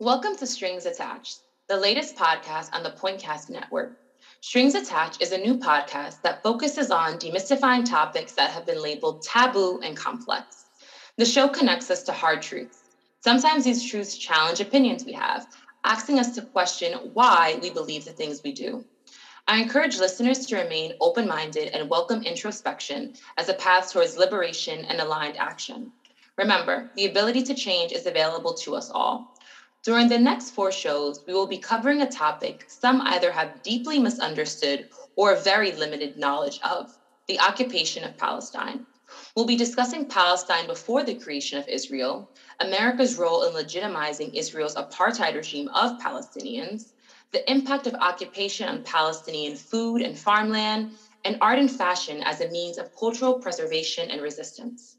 Welcome to Strings Attached, the latest podcast on the Pointcast Network. Strings Attached is a new podcast that focuses on demystifying topics that have been labeled taboo and complex. The show connects us to hard truths. Sometimes these truths challenge opinions we have, asking us to question why we believe the things we do. I encourage listeners to remain open minded and welcome introspection as a path towards liberation and aligned action. Remember, the ability to change is available to us all. During the next four shows, we will be covering a topic some either have deeply misunderstood or very limited knowledge of the occupation of Palestine. We'll be discussing Palestine before the creation of Israel, America's role in legitimizing Israel's apartheid regime of Palestinians, the impact of occupation on Palestinian food and farmland, and art and fashion as a means of cultural preservation and resistance.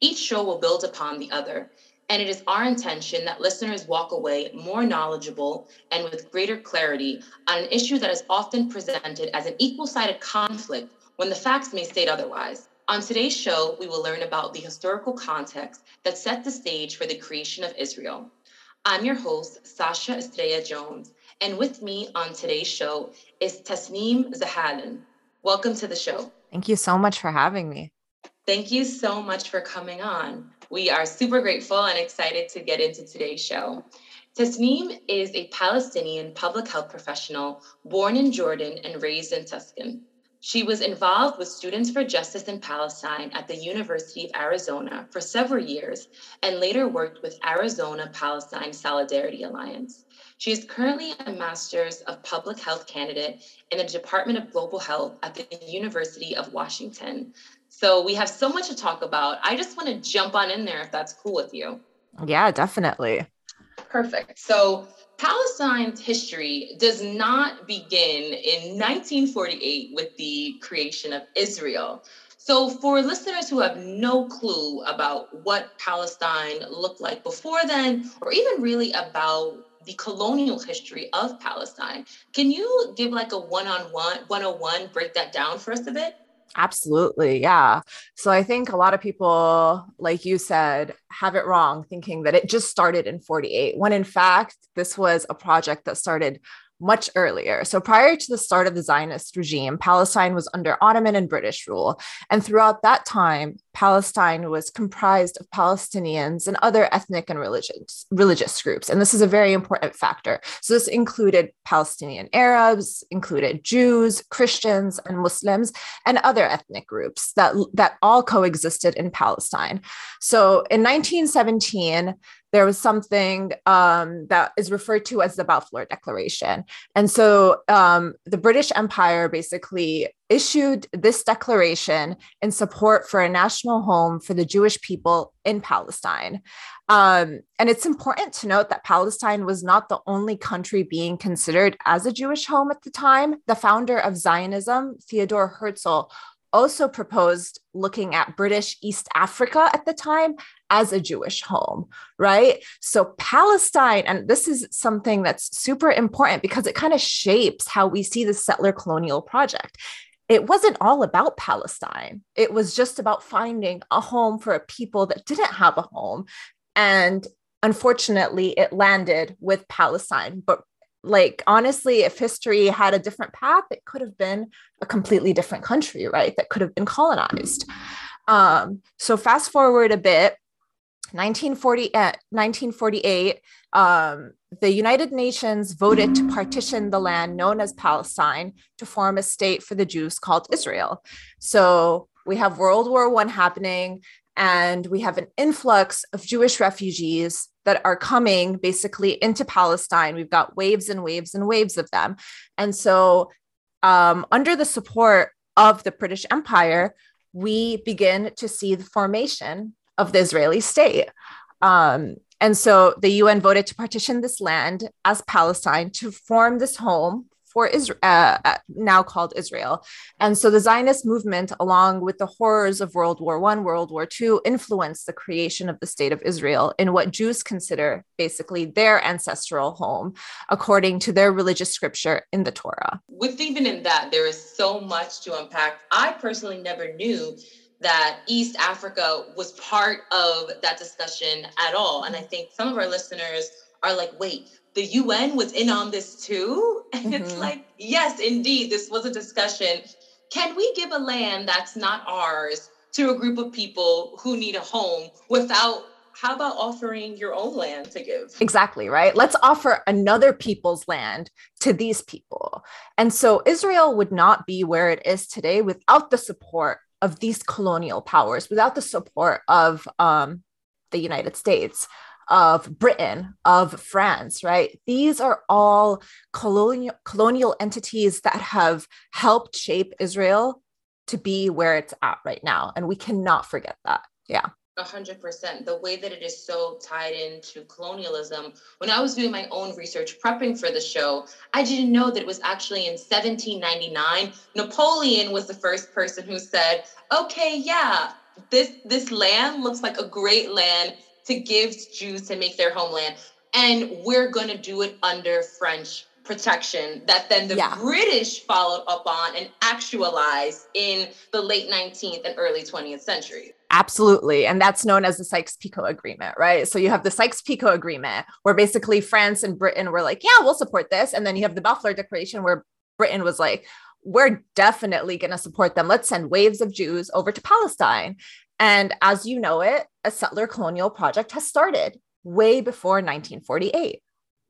Each show will build upon the other, and it is our intention that listeners walk away more knowledgeable and with greater clarity on an issue that is often presented as an equal sided conflict when the facts may state otherwise. On today's show, we will learn about the historical context that set the stage for the creation of Israel. I'm your host, Sasha Estrella Jones, and with me on today's show is Tasneem Zahalan. Welcome to the show. Thank you so much for having me. Thank you so much for coming on. We are super grateful and excited to get into today's show. Tasneem is a Palestinian public health professional born in Jordan and raised in Tucson. She was involved with Students for Justice in Palestine at the University of Arizona for several years and later worked with Arizona Palestine Solidarity Alliance. She is currently a Master's of Public Health candidate in the Department of Global Health at the University of Washington. So we have so much to talk about. I just want to jump on in there if that's cool with you. Yeah, definitely. Perfect. So Palestine's history does not begin in 1948 with the creation of Israel. So, for listeners who have no clue about what Palestine looked like before then, or even really about the colonial history of Palestine, can you give like a one on one, 101, break that down for us a bit? Absolutely. Yeah. So I think a lot of people, like you said, have it wrong, thinking that it just started in 48, when in fact, this was a project that started much earlier. So prior to the start of the Zionist regime, Palestine was under Ottoman and British rule. And throughout that time, Palestine was comprised of Palestinians and other ethnic and religious, religious groups. And this is a very important factor. So this included Palestinian Arabs, included Jews, Christians, and Muslims, and other ethnic groups that, that all coexisted in Palestine. So in 1917, there was something um, that is referred to as the Balfour Declaration. And so um, the British Empire basically issued this declaration in support for a national home for the Jewish people in Palestine. Um, and it's important to note that Palestine was not the only country being considered as a Jewish home at the time. The founder of Zionism, Theodore Herzl, also proposed looking at British East Africa at the time as a Jewish home, right? So, Palestine, and this is something that's super important because it kind of shapes how we see the settler colonial project. It wasn't all about Palestine. It was just about finding a home for a people that didn't have a home. And unfortunately, it landed with Palestine. But like honestly if history had a different path it could have been a completely different country right that could have been colonized. Um, so fast forward a bit 1940, uh, 1948 um, the united nations voted to partition the land known as palestine to form a state for the jews called israel. So we have world war one happening and we have an influx of jewish refugees that are coming basically into Palestine. We've got waves and waves and waves of them. And so, um, under the support of the British Empire, we begin to see the formation of the Israeli state. Um, and so the UN voted to partition this land as Palestine to form this home for Israel, uh, uh, now called Israel. And so the Zionist movement, along with the horrors of World War One, World War Two, influenced the creation of the state of Israel in what Jews consider basically their ancestral home, according to their religious scripture in the Torah. With even in that, there is so much to unpack. I personally never knew that East Africa was part of that discussion at all. And I think some of our listeners are like, wait, the UN was in on this too? And mm-hmm. it's like, yes, indeed, this was a discussion. Can we give a land that's not ours to a group of people who need a home without how about offering your own land to give? Exactly, right? Let's offer another people's land to these people. And so Israel would not be where it is today without the support of these colonial powers, without the support of um, the United States, of Britain, of France, right? These are all colonial, colonial entities that have helped shape Israel to be where it's at right now. And we cannot forget that. Yeah. A hundred percent. The way that it is so tied into colonialism. When I was doing my own research, prepping for the show, I didn't know that it was actually in 1799. Napoleon was the first person who said, "Okay, yeah, this this land looks like a great land to give Jews to make their homeland, and we're going to do it under French protection that then the yeah. British followed up on and actualized in the late 19th and early 20th century. Absolutely. And that's known as the Sykes Picot Agreement, right? So you have the Sykes Picot Agreement, where basically France and Britain were like, yeah, we'll support this. And then you have the Balfour Declaration, where Britain was like, we're definitely going to support them. Let's send waves of Jews over to Palestine. And as you know it, a settler colonial project has started way before 1948.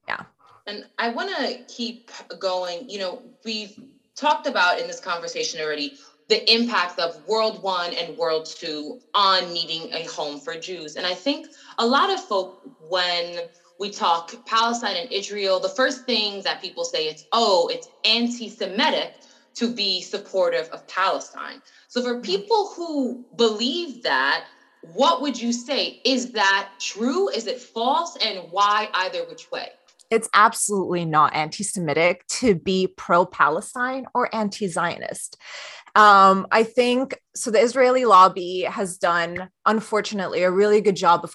Yeah. And I want to keep going. You know, we've talked about in this conversation already the impact of World One and World Two on needing a home for Jews. And I think a lot of folk, when we talk Palestine and Israel, the first thing that people say is, oh, it's anti Semitic to be supportive of Palestine. So for mm-hmm. people who believe that, what would you say? Is that true? Is it false? And why either which way? It's absolutely not anti Semitic to be pro Palestine or anti Zionist. Um, I think so. The Israeli lobby has done, unfortunately, a really good job of,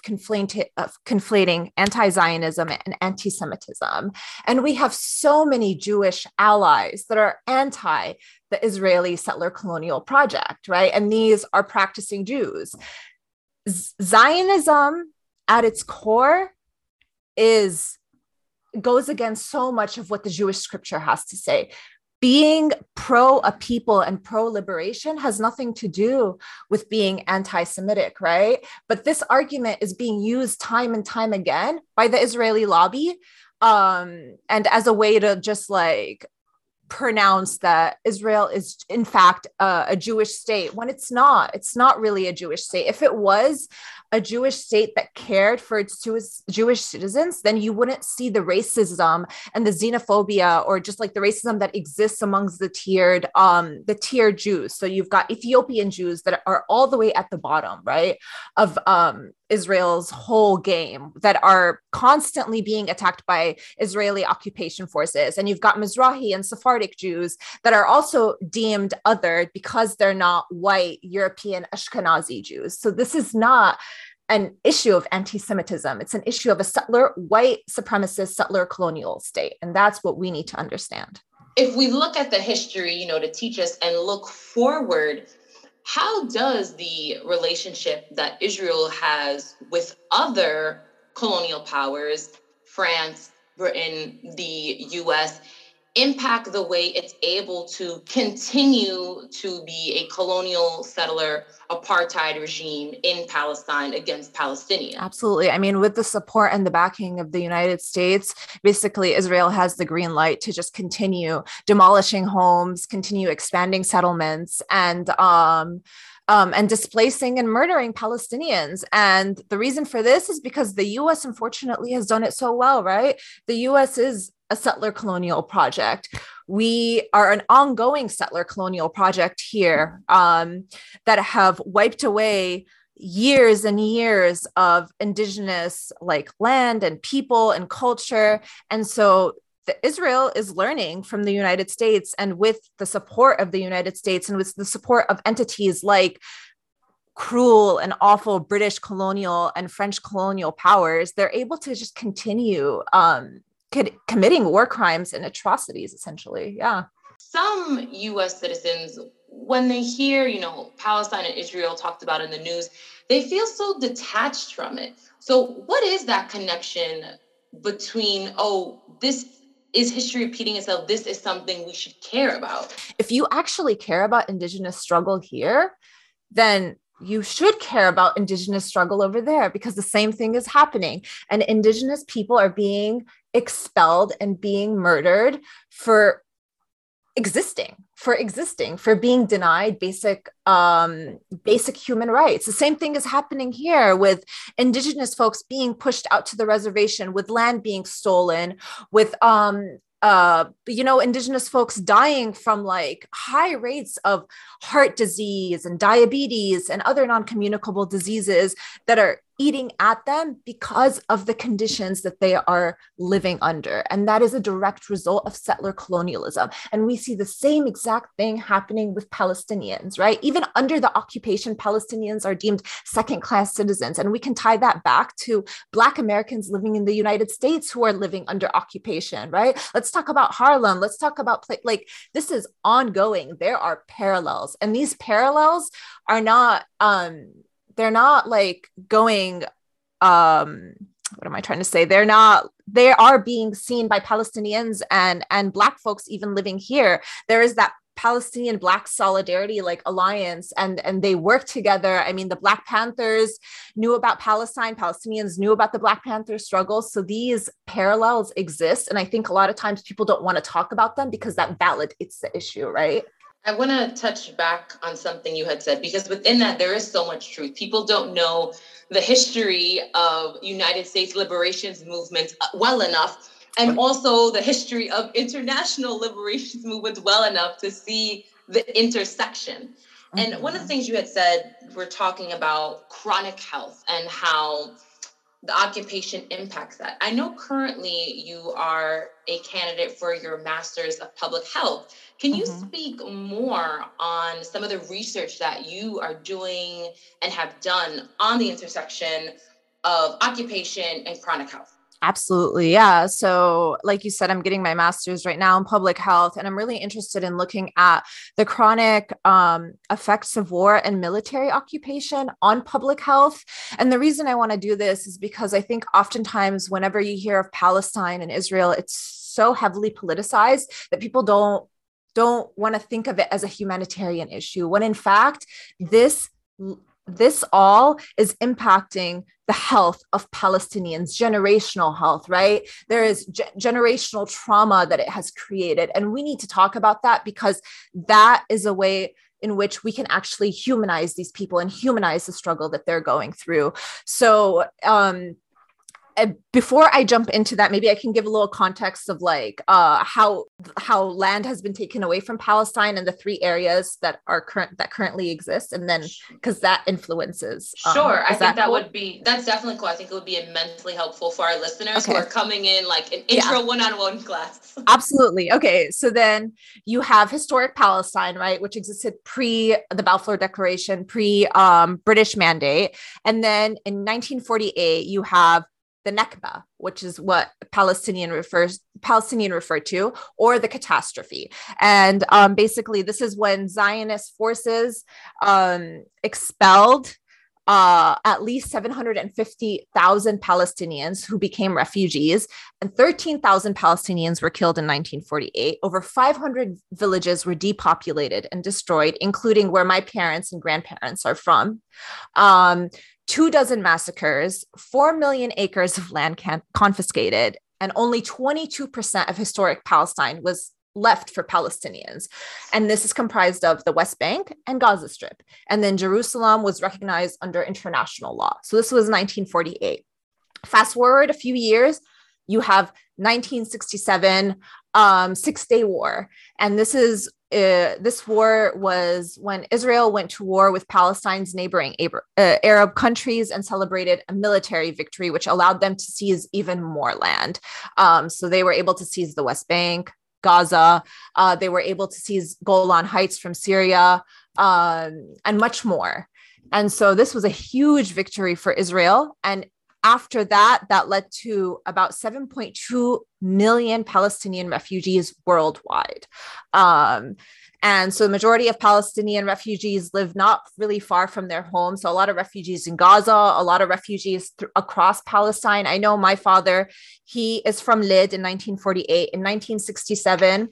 of conflating anti Zionism and anti Semitism. And we have so many Jewish allies that are anti the Israeli settler colonial project, right? And these are practicing Jews. Z- Zionism at its core is goes against so much of what the Jewish scripture has to say. Being pro a people and pro liberation has nothing to do with being anti Semitic, right? But this argument is being used time and time again by the Israeli lobby um, and as a way to just like pronounce that Israel is, in fact, uh, a Jewish state when it's not. It's not really a Jewish state. If it was, a Jewish state that cared for its Jewish citizens, then you wouldn't see the racism and the xenophobia or just like the racism that exists amongst the tiered um the tiered Jews. So you've got Ethiopian Jews that are all the way at the bottom, right, of um Israel's whole game that are constantly being attacked by Israeli occupation forces. And you've got Mizrahi and Sephardic Jews that are also deemed other because they're not white European Ashkenazi Jews. So this is not an issue of anti Semitism. It's an issue of a settler, white supremacist settler colonial state. And that's what we need to understand. If we look at the history, you know, to teach us and look forward, how does the relationship that Israel has with other colonial powers, France, Britain, the US, impact the way it's able to continue to be a colonial settler apartheid regime in Palestine against Palestinians. Absolutely. I mean, with the support and the backing of the United States, basically Israel has the green light to just continue demolishing homes, continue expanding settlements, and um, um, and displacing and murdering Palestinians. And the reason for this is because the US, unfortunately, has done it so well, right? The US is a settler colonial project. We are an ongoing settler colonial project here um, that have wiped away years and years of indigenous like land and people and culture. And so Israel is learning from the United States and with the support of the United States and with the support of entities like cruel and awful British colonial and French colonial powers, they're able to just continue um, committing war crimes and atrocities, essentially. Yeah. Some US citizens, when they hear, you know, Palestine and Israel talked about in the news, they feel so detached from it. So, what is that connection between, oh, this is history repeating itself? This is something we should care about. If you actually care about Indigenous struggle here, then you should care about Indigenous struggle over there because the same thing is happening. And Indigenous people are being expelled and being murdered for existing for existing for being denied basic um, basic human rights the same thing is happening here with indigenous folks being pushed out to the reservation with land being stolen with um, uh, you know, indigenous folks dying from like high rates of heart disease and diabetes and other non communicable diseases that are eating at them because of the conditions that they are living under. And that is a direct result of settler colonialism. And we see the same exact thing happening with Palestinians, right? Even under the occupation, Palestinians are deemed second class citizens. And we can tie that back to Black Americans living in the United States who are living under occupation, right? Let's talk about Harlem. Let's talk about, like, this is ongoing. There are parallels. And these parallels are not, um, they're not like going um what am i trying to say? They're not they are being seen by palestinians and and black folks even living here. There is that palestinian black solidarity like alliance and and they work together. I mean the black panthers knew about palestine. Palestinians knew about the black panther struggle. So these parallels exist and i think a lot of times people don't want to talk about them because that validates the issue right I want to touch back on something you had said because within that there is so much truth. People don't know the history of United States liberations movements uh, well enough and also the history of international liberations movements well enough to see the intersection. Mm-hmm. And one of the things you had said, we're talking about chronic health and how the occupation impacts that. I know currently you are a candidate for your master's of public health. Can you mm-hmm. speak more on some of the research that you are doing and have done on the intersection of occupation and chronic health? Absolutely. Yeah. So, like you said, I'm getting my master's right now in public health, and I'm really interested in looking at the chronic um, effects of war and military occupation on public health. And the reason I want to do this is because I think oftentimes, whenever you hear of Palestine and Israel, it's so heavily politicized that people don't don't want to think of it as a humanitarian issue when in fact this this all is impacting the health of Palestinians, generational health, right? There is ge- generational trauma that it has created. And we need to talk about that because that is a way in which we can actually humanize these people and humanize the struggle that they're going through. So, um, before I jump into that, maybe I can give a little context of like uh, how how land has been taken away from Palestine and the three areas that are current that currently exist, and then because that influences. Um, sure, I think that, that cool? would be that's definitely cool. I think it would be immensely helpful for our listeners okay. who are coming in like an intro one on one class. Absolutely. Okay, so then you have historic Palestine, right, which existed pre the Balfour Declaration, pre um, British Mandate, and then in 1948 you have the Nakba, which is what Palestinian refers Palestinian refer to, or the catastrophe. And um, basically, this is when Zionist forces um, expelled uh, at least 750,000 Palestinians who became refugees, and 13,000 Palestinians were killed in 1948. Over 500 villages were depopulated and destroyed, including where my parents and grandparents are from. Um, two dozen massacres, 4 million acres of land can- confiscated, and only 22% of historic Palestine was left for Palestinians. And this is comprised of the West Bank and Gaza Strip. And then Jerusalem was recognized under international law. So this was 1948. Fast forward a few years, you have 1967 um, Six Day War. And this is uh, this war was when Israel went to war with Palestine's neighboring uh, Arab countries and celebrated a military victory, which allowed them to seize even more land. Um, so they were able to seize the West Bank, Gaza. Uh, they were able to seize Golan Heights from Syria um, and much more. And so this was a huge victory for Israel. And After that, that led to about 7.2 million Palestinian refugees worldwide. Um, and so the majority of Palestinian refugees live not really far from their home. So a lot of refugees in Gaza, a lot of refugees th- across Palestine. I know my father, he is from Lid in 1948. In 1967,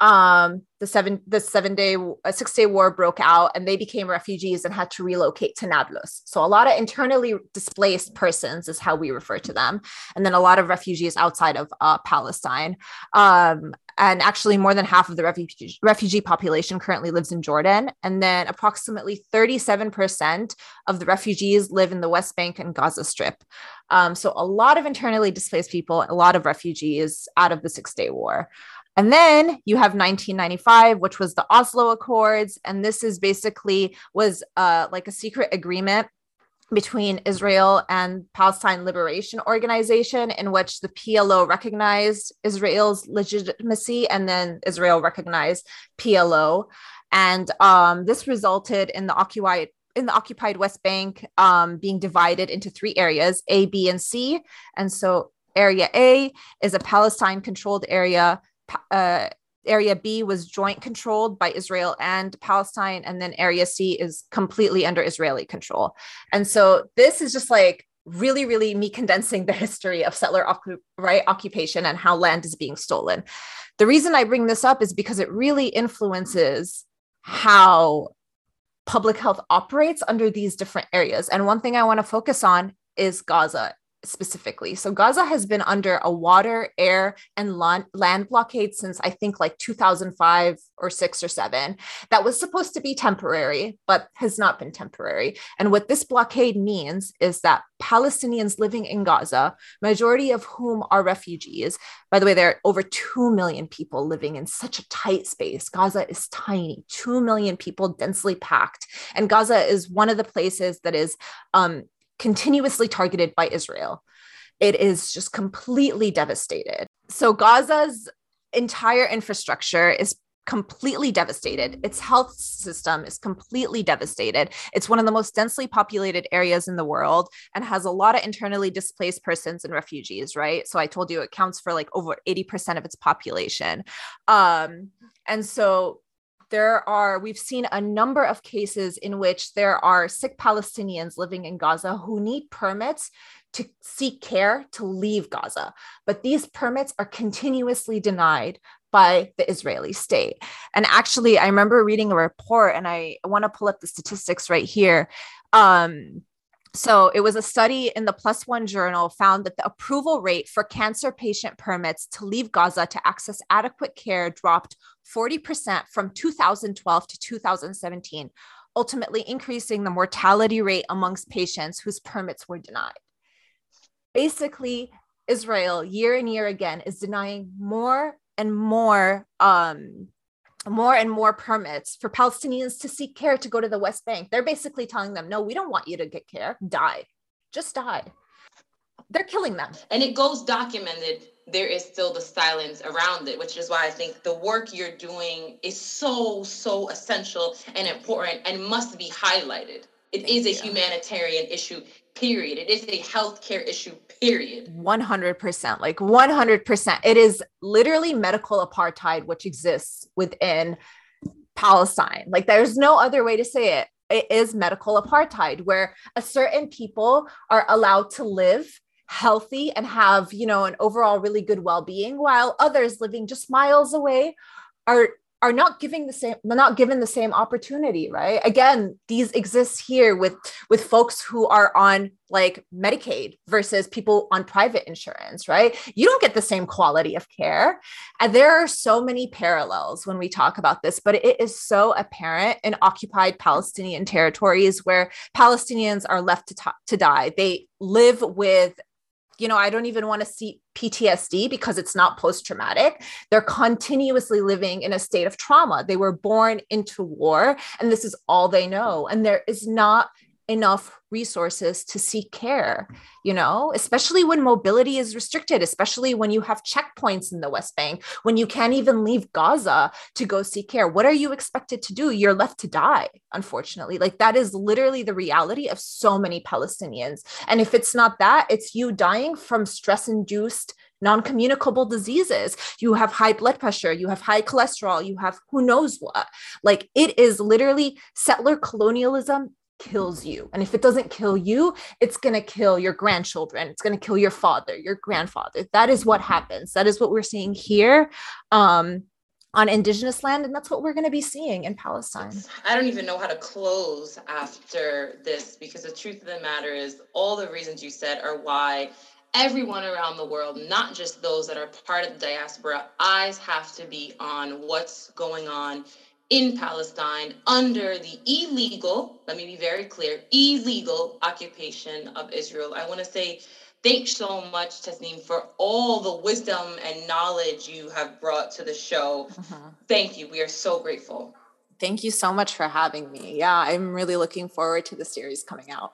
um, the seven the seven day six day war broke out and they became refugees and had to relocate to Nablus. So a lot of internally displaced persons is how we refer to them, and then a lot of refugees outside of uh, Palestine. Um, and actually, more than half of the refugee refugee population currently lives in Jordan, and then approximately thirty seven percent of the refugees live in the West Bank and Gaza Strip. Um, so a lot of internally displaced people, a lot of refugees out of the Six Day War. And then you have 1995, which was the Oslo Accords, and this is basically was uh, like a secret agreement between Israel and Palestine Liberation Organization, in which the PLO recognized Israel's legitimacy, and then Israel recognized PLO, and um, this resulted in the occupied in the occupied West Bank um, being divided into three areas: A, B, and C. And so, Area A is a Palestine-controlled area uh, area B was joint controlled by Israel and Palestine, and then area C is completely under Israeli control. And so this is just like really, really me condensing the history of settler right occupation and how land is being stolen. The reason I bring this up is because it really influences how public health operates under these different areas. And one thing I want to focus on is Gaza specifically. So Gaza has been under a water, air, and land blockade since I think like 2005 or six or seven. That was supposed to be temporary, but has not been temporary. And what this blockade means is that Palestinians living in Gaza, majority of whom are refugees, by the way, there are over 2 million people living in such a tight space. Gaza is tiny, 2 million people densely packed. And Gaza is one of the places that is um, continuously targeted by Israel. It is just completely devastated. So Gaza's entire infrastructure is completely devastated. Its health system is completely devastated. It's one of the most densely populated areas in the world and has a lot of internally displaced persons and refugees, right? So I told you it counts for like over 80% of its population. Um, and so there are we've seen a number of cases in which there are sick palestinians living in gaza who need permits to seek care to leave gaza but these permits are continuously denied by the Israeli state. And actually, I remember reading a report, and I want to pull up the statistics right here. Um, so it was a study in the One journal found that the approval rate for cancer patient permits to leave Gaza to access adequate care dropped 40% from 2012 to 2017, ultimately increasing the mortality rate amongst patients whose permits were denied. Basically, Israel year and year again is denying more and more um, more and more permits for Palestinians to seek care to go to the West Bank. They're basically telling them, no, we don't want you to get care. Die. Just die. They're killing them. And it goes documented. There is still the silence around it, which is why I think the work you're doing is so, so essential and important and must be highlighted. It Thank is a you. humanitarian issue period. It is a healthcare issue, period. 100%. Like 100%. It is literally medical apartheid, which exists within Palestine. Like there's no other way to say it. It is medical apartheid, where a certain people are allowed to live healthy and have, you know, an overall really good well being, while others living just miles away are are not giving the same not given the same opportunity right? Again these exist here with with folks who are on like medicaid versus people on private insurance right? You don't get the same quality of care. And there are so many parallels when we talk about this but it is so apparent in occupied palestinian territories where palestinians are left to, t- to die. They live with you know, I don't even want to see PTSD because it's not post traumatic. They're continuously living in a state of trauma. They were born into war, and this is all they know. And there is not enough resources to seek care, you know, especially when mobility is restricted, especially when you have checkpoints in the West Bank, when you can't even leave Gaza to go seek care. What are you expected to do? You're left to die, unfortunately. Like that is literally the reality of so many Palestinians. And if it's not that, it's you dying from stress induced non-communicable diseases you have high blood pressure you have high cholesterol you have who knows what like it is literally settler colonialism kills you. And if it doesn't kill you, it's going to kill your grandchildren. It's going to kill your father, your grandfather. That is what happens. That is what we're seeing here. Um, on indigenous land and that's what we're going to be seeing in palestine i don't even know how to close after this because the truth of the matter is all the reasons you said are why everyone around the world not just those that are part of the diaspora eyes have to be on what's going on in Palestine under the illegal, let me be very clear, illegal occupation of Israel. I want to say thanks so much, Tasneem, for all the wisdom and knowledge you have brought to the show. Mm-hmm. Thank you. We are so grateful. Thank you so much for having me. Yeah, I'm really looking forward to the series coming out.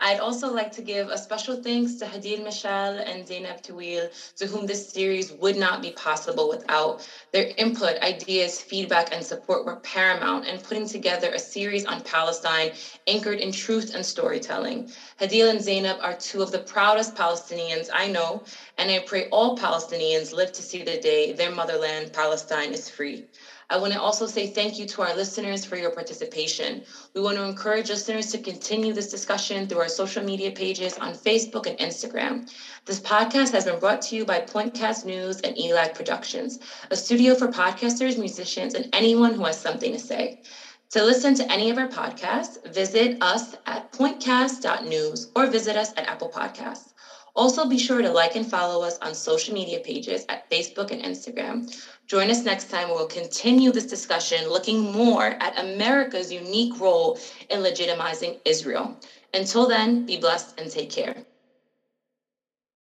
I'd also like to give a special thanks to Hadil Michel and Zainab Tawil, to whom this series would not be possible without. Their input, ideas, feedback, and support were paramount in putting together a series on Palestine anchored in truth and storytelling. Hadil and Zainab are two of the proudest Palestinians I know, and I pray all Palestinians live to see the day their motherland, Palestine, is free. I want to also say thank you to our listeners for your participation. We want to encourage listeners to continue this discussion through our social media pages on Facebook and Instagram. This podcast has been brought to you by Pointcast News and ELAG Productions, a studio for podcasters, musicians, and anyone who has something to say. To listen to any of our podcasts, visit us at pointcast.news or visit us at Apple Podcasts. Also, be sure to like and follow us on social media pages at Facebook and Instagram. Join us next time we'll continue this discussion looking more at America's unique role in legitimizing Israel. Until then, be blessed and take care.